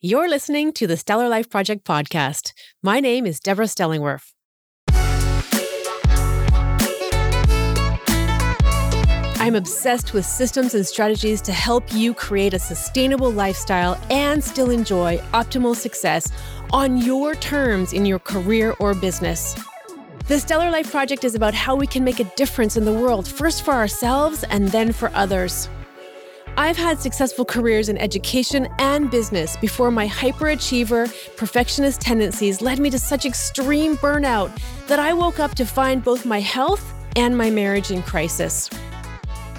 You're listening to the Stellar Life Project podcast. My name is Deborah Stellingwerff. I'm obsessed with systems and strategies to help you create a sustainable lifestyle and still enjoy optimal success on your terms in your career or business. The Stellar Life Project is about how we can make a difference in the world, first for ourselves and then for others. I've had successful careers in education and business before my hyperachiever, perfectionist tendencies led me to such extreme burnout that I woke up to find both my health and my marriage in crisis.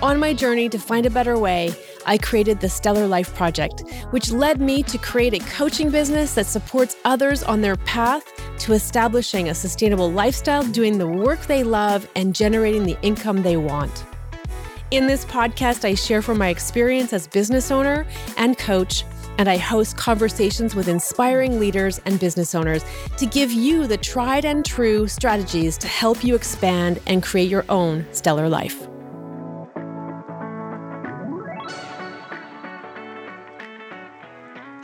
On my journey to find a better way, I created the Stellar Life Project, which led me to create a coaching business that supports others on their path to establishing a sustainable lifestyle, doing the work they love, and generating the income they want. In this podcast, I share from my experience as business owner and coach, and I host conversations with inspiring leaders and business owners to give you the tried and true strategies to help you expand and create your own stellar life.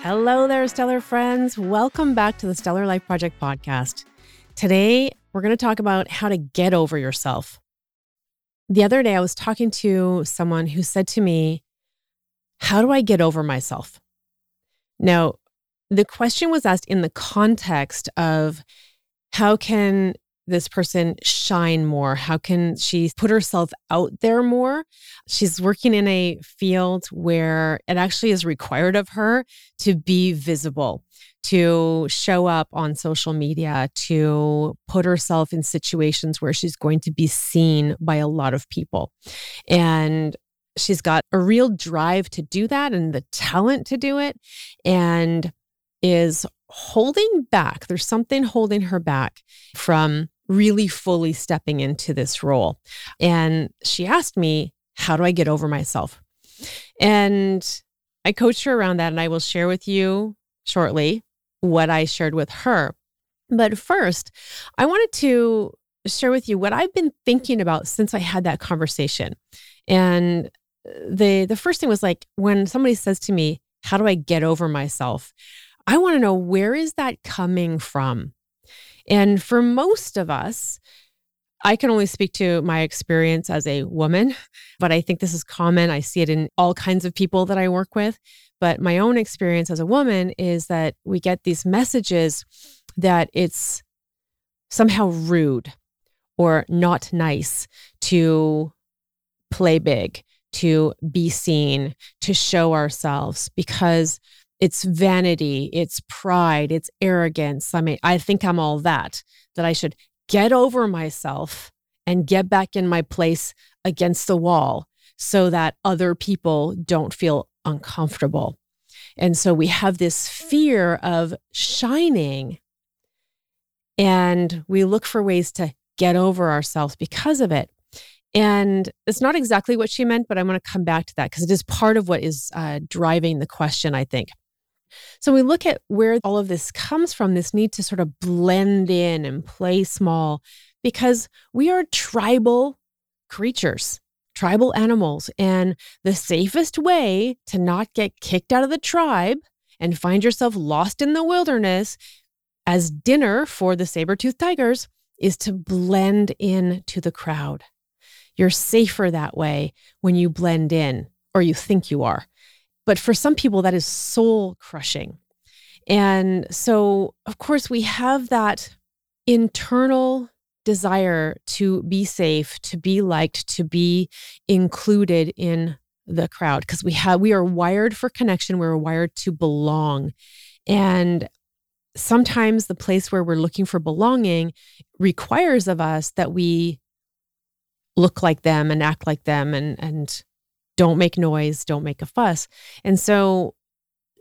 Hello there, stellar friends. Welcome back to the Stellar Life Project podcast. Today, we're going to talk about how to get over yourself. The other day, I was talking to someone who said to me, How do I get over myself? Now, the question was asked in the context of how can this person shine more? How can she put herself out there more? She's working in a field where it actually is required of her to be visible to show up on social media, to put herself in situations where she's going to be seen by a lot of people. And she's got a real drive to do that and the talent to do it and is holding back. There's something holding her back from really fully stepping into this role. And she asked me, How do I get over myself? And I coached her around that, and I will share with you shortly what I shared with her. But first, I wanted to share with you what I've been thinking about since I had that conversation. And the the first thing was like when somebody says to me, "How do I get over myself?" I want to know where is that coming from? And for most of us, I can only speak to my experience as a woman, but I think this is common. I see it in all kinds of people that I work with. But my own experience as a woman is that we get these messages that it's somehow rude or not nice to play big, to be seen, to show ourselves because it's vanity, it's pride, it's arrogance. I mean, I think I'm all that, that I should get over myself and get back in my place against the wall so that other people don't feel uncomfortable. And so we have this fear of shining and we look for ways to get over ourselves because of it. And it's not exactly what she meant, but I want to come back to that because it is part of what is uh, driving the question, I think. So we look at where all of this comes from this need to sort of blend in and play small because we are tribal creatures tribal animals. And the safest way to not get kicked out of the tribe and find yourself lost in the wilderness as dinner for the saber-toothed tigers is to blend in to the crowd. You're safer that way when you blend in, or you think you are. But for some people, that is soul crushing. And so, of course, we have that internal desire to be safe, to be liked, to be included in the crowd because we have we are wired for connection, we're wired to belong. And sometimes the place where we're looking for belonging requires of us that we look like them and act like them and and don't make noise, don't make a fuss. And so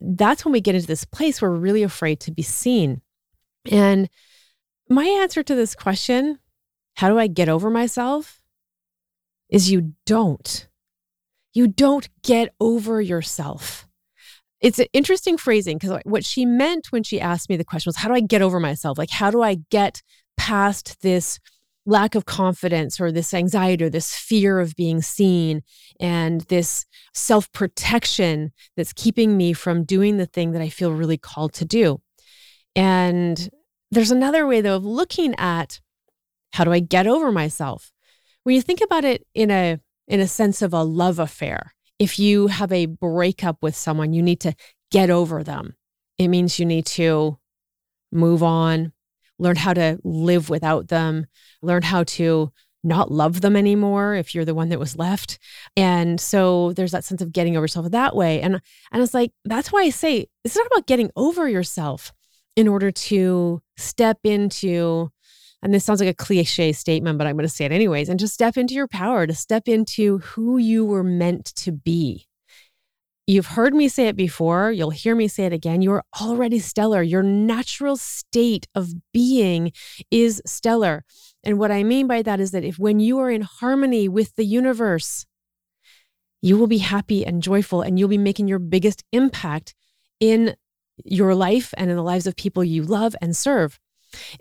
that's when we get into this place where we're really afraid to be seen. And my answer to this question, how do I get over myself? Is you don't. You don't get over yourself. It's an interesting phrasing because what she meant when she asked me the question was, how do I get over myself? Like, how do I get past this lack of confidence or this anxiety or this fear of being seen and this self protection that's keeping me from doing the thing that I feel really called to do. And there's another way, though, of looking at how do I get over myself? When you think about it in a in a sense of a love affair, if you have a breakup with someone, you need to get over them. It means you need to move on, learn how to live without them, learn how to not love them anymore if you're the one that was left. And so there's that sense of getting over yourself that way. And and it's like that's why I say it's not about getting over yourself in order to step into and this sounds like a cliche statement, but I'm going to say it anyways, and to step into your power, to step into who you were meant to be. You've heard me say it before. You'll hear me say it again. You are already stellar. Your natural state of being is stellar. And what I mean by that is that if when you are in harmony with the universe, you will be happy and joyful and you'll be making your biggest impact in your life and in the lives of people you love and serve.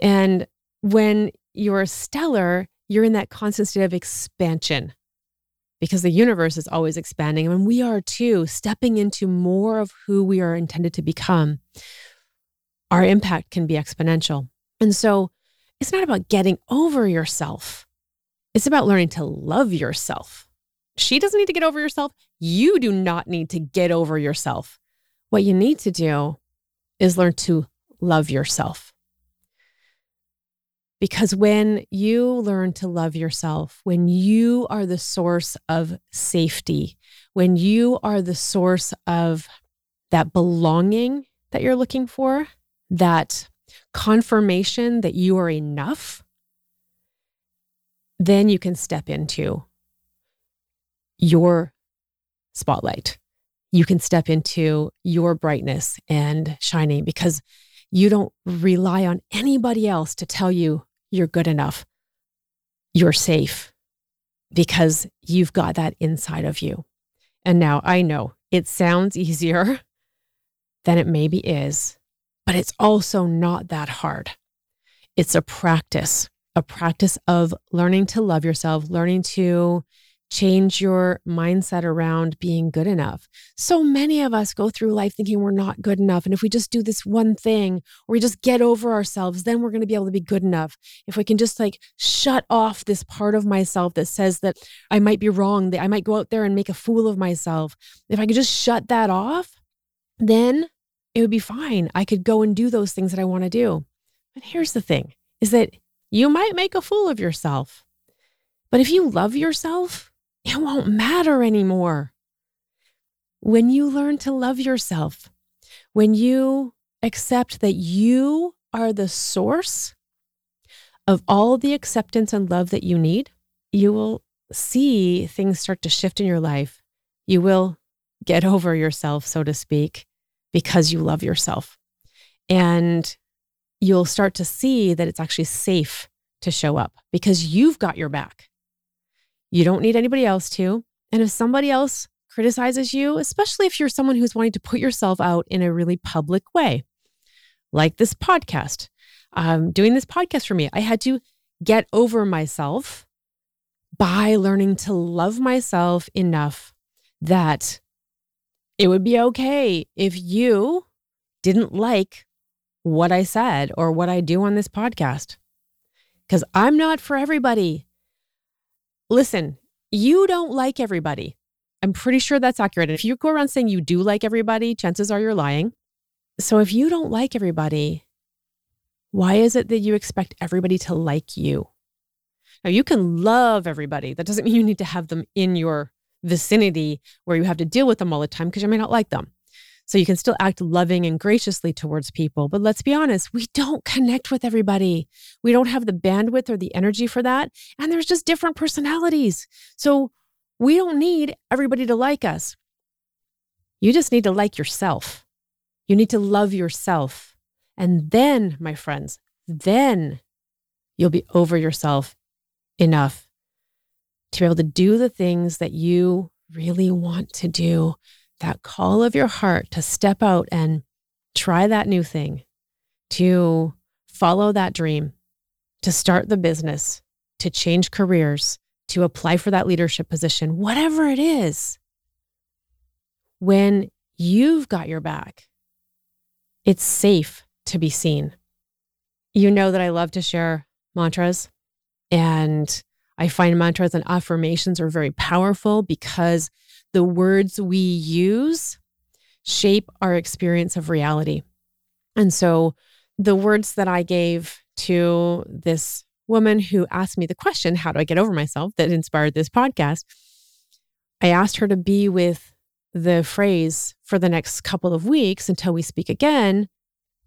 And when you're stellar, you're in that constant state of expansion because the universe is always expanding and we are too, stepping into more of who we are intended to become, our impact can be exponential. And so it's not about getting over yourself, it's about learning to love yourself. She doesn't need to get over yourself. You do not need to get over yourself. What you need to do is learn to love yourself. Because when you learn to love yourself, when you are the source of safety, when you are the source of that belonging that you're looking for, that confirmation that you are enough, then you can step into your spotlight. You can step into your brightness and shining because you don't rely on anybody else to tell you you're good enough. You're safe because you've got that inside of you. And now I know it sounds easier than it maybe is, but it's also not that hard. It's a practice, a practice of learning to love yourself, learning to change your mindset around being good enough. So many of us go through life thinking we're not good enough. And if we just do this one thing or we just get over ourselves, then we're going to be able to be good enough. If we can just like shut off this part of myself that says that I might be wrong, that I might go out there and make a fool of myself, if I could just shut that off, then it would be fine. I could go and do those things that I want to do. But here's the thing is that you might make a fool of yourself. But if you love yourself, it won't matter anymore. When you learn to love yourself, when you accept that you are the source of all the acceptance and love that you need, you will see things start to shift in your life. You will get over yourself, so to speak, because you love yourself. And you'll start to see that it's actually safe to show up because you've got your back. You don't need anybody else to. And if somebody else criticizes you, especially if you're someone who's wanting to put yourself out in a really public way, like this podcast, um, doing this podcast for me, I had to get over myself by learning to love myself enough that it would be okay if you didn't like what I said or what I do on this podcast. Because I'm not for everybody. Listen, you don't like everybody. I'm pretty sure that's accurate. If you go around saying you do like everybody, chances are you're lying. So if you don't like everybody, why is it that you expect everybody to like you? Now, you can love everybody. That doesn't mean you need to have them in your vicinity where you have to deal with them all the time because you may not like them. So you can still act loving and graciously towards people. But let's be honest, we don't connect with everybody. We don't have the bandwidth or the energy for that. And there's just different personalities. So we don't need everybody to like us. You just need to like yourself. You need to love yourself. And then, my friends, then you'll be over yourself enough to be able to do the things that you really want to do that call of your heart to step out and try that new thing, to follow that dream, to start the business, to change careers, to apply for that leadership position, whatever it is, when you've got your back, it's safe to be seen. You know that I love to share mantras, and I find mantras and affirmations are very powerful because the words we use shape our experience of reality. And so the words that I gave to this woman who asked me the question, How do I get over myself? that inspired this podcast. I asked her to be with the phrase for the next couple of weeks until we speak again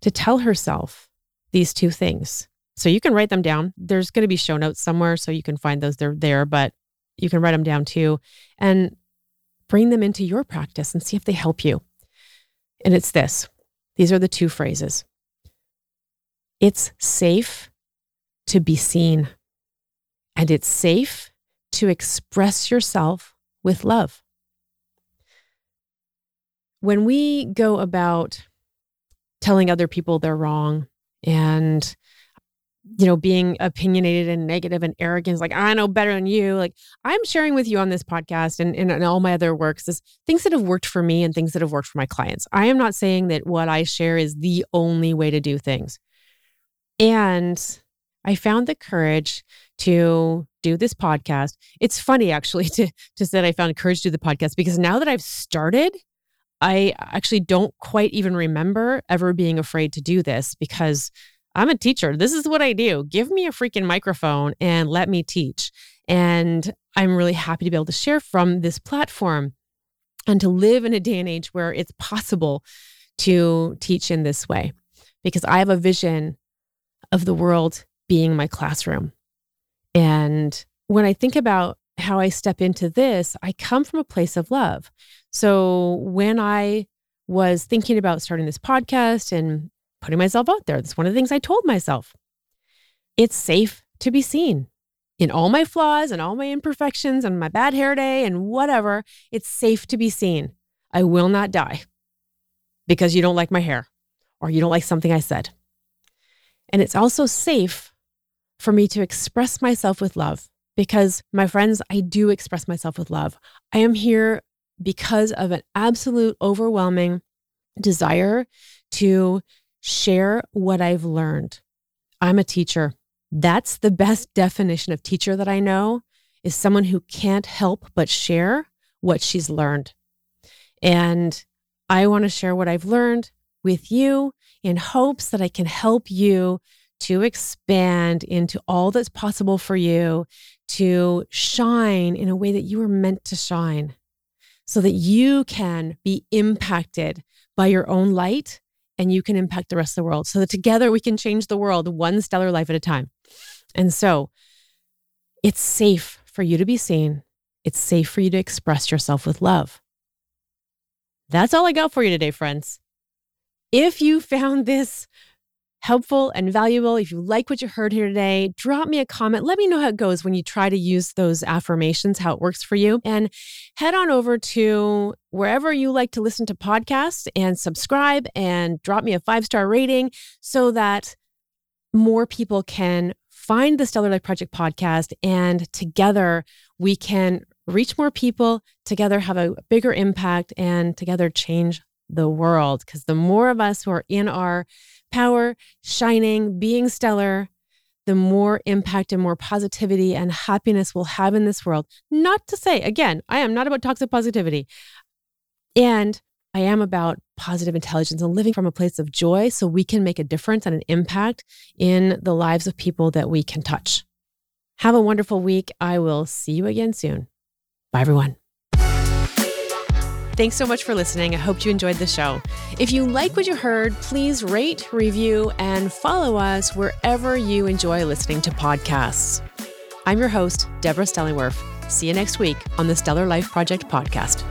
to tell herself these two things. So you can write them down. There's going to be show notes somewhere so you can find those. They're there, but you can write them down too and bring them into your practice and see if they help you. And it's this these are the two phrases it's safe to be seen, and it's safe to express yourself with love. When we go about telling other people they're wrong and you know being opinionated and negative and arrogant like i know better than you like i'm sharing with you on this podcast and, and, all my other works is things that have worked for me and things that have worked for my clients i am not saying that what i share is the only way to do things and I found the courage to do this podcast. It's funny actually to to say I found courage to do the podcast because now that I've started, I actually don't quite even remember ever being afraid to do this because I'm a teacher. This is what I do. Give me a freaking microphone and let me teach. And I'm really happy to be able to share from this platform and to live in a day and age where it's possible to teach in this way because I have a vision of the world being my classroom. And when I think about how I step into this, I come from a place of love. So when I was thinking about starting this podcast and putting myself out there, that's one of the things I told myself. It's safe to be seen in all my flaws and all my imperfections and my bad hair day and whatever. It's safe to be seen. I will not die because you don't like my hair or you don't like something I said. And it's also safe for me to express myself with love because, my friends, I do express myself with love. I am here because of an absolute overwhelming desire to share what I've learned. I'm a teacher. That's the best definition of teacher that I know is someone who can't help but share what she's learned. And I want to share what I've learned with you in hopes that I can help you to expand into all that's possible for you to shine in a way that you were meant to shine so that you can be impacted by your own light and you can impact the rest of the world so that together we can change the world one stellar life at a time. And so it's safe for you to be seen. It's safe for you to express yourself with love. That's all I got for you today, friends. If you found this helpful and valuable, if you like what you heard here today, drop me a comment. Let me know how it goes when you try to use those affirmations, how it works for you. And head on over to wherever you like to listen to podcasts and subscribe and drop me a five star rating so that more people can find the Stellar Life Project podcast and together we can reach more people, together have a bigger impact, and together change the world. Because the more of us who are in our power, shining, being stellar, the more impact and more positivity and happiness we'll have in this world. Not to say, again, I am not about toxic positivity. And I am about positive intelligence and living from a place of joy so we can make a difference and an impact in the lives of people that we can touch. Have a wonderful week. I will see you again soon. Bye, everyone. Thanks so much for listening. I hope you enjoyed the show. If you like what you heard, please rate, review, and follow us wherever you enjoy listening to podcasts. I'm your host, Deborah Stellingwerff. See you next week on the Stellar Life Project podcast.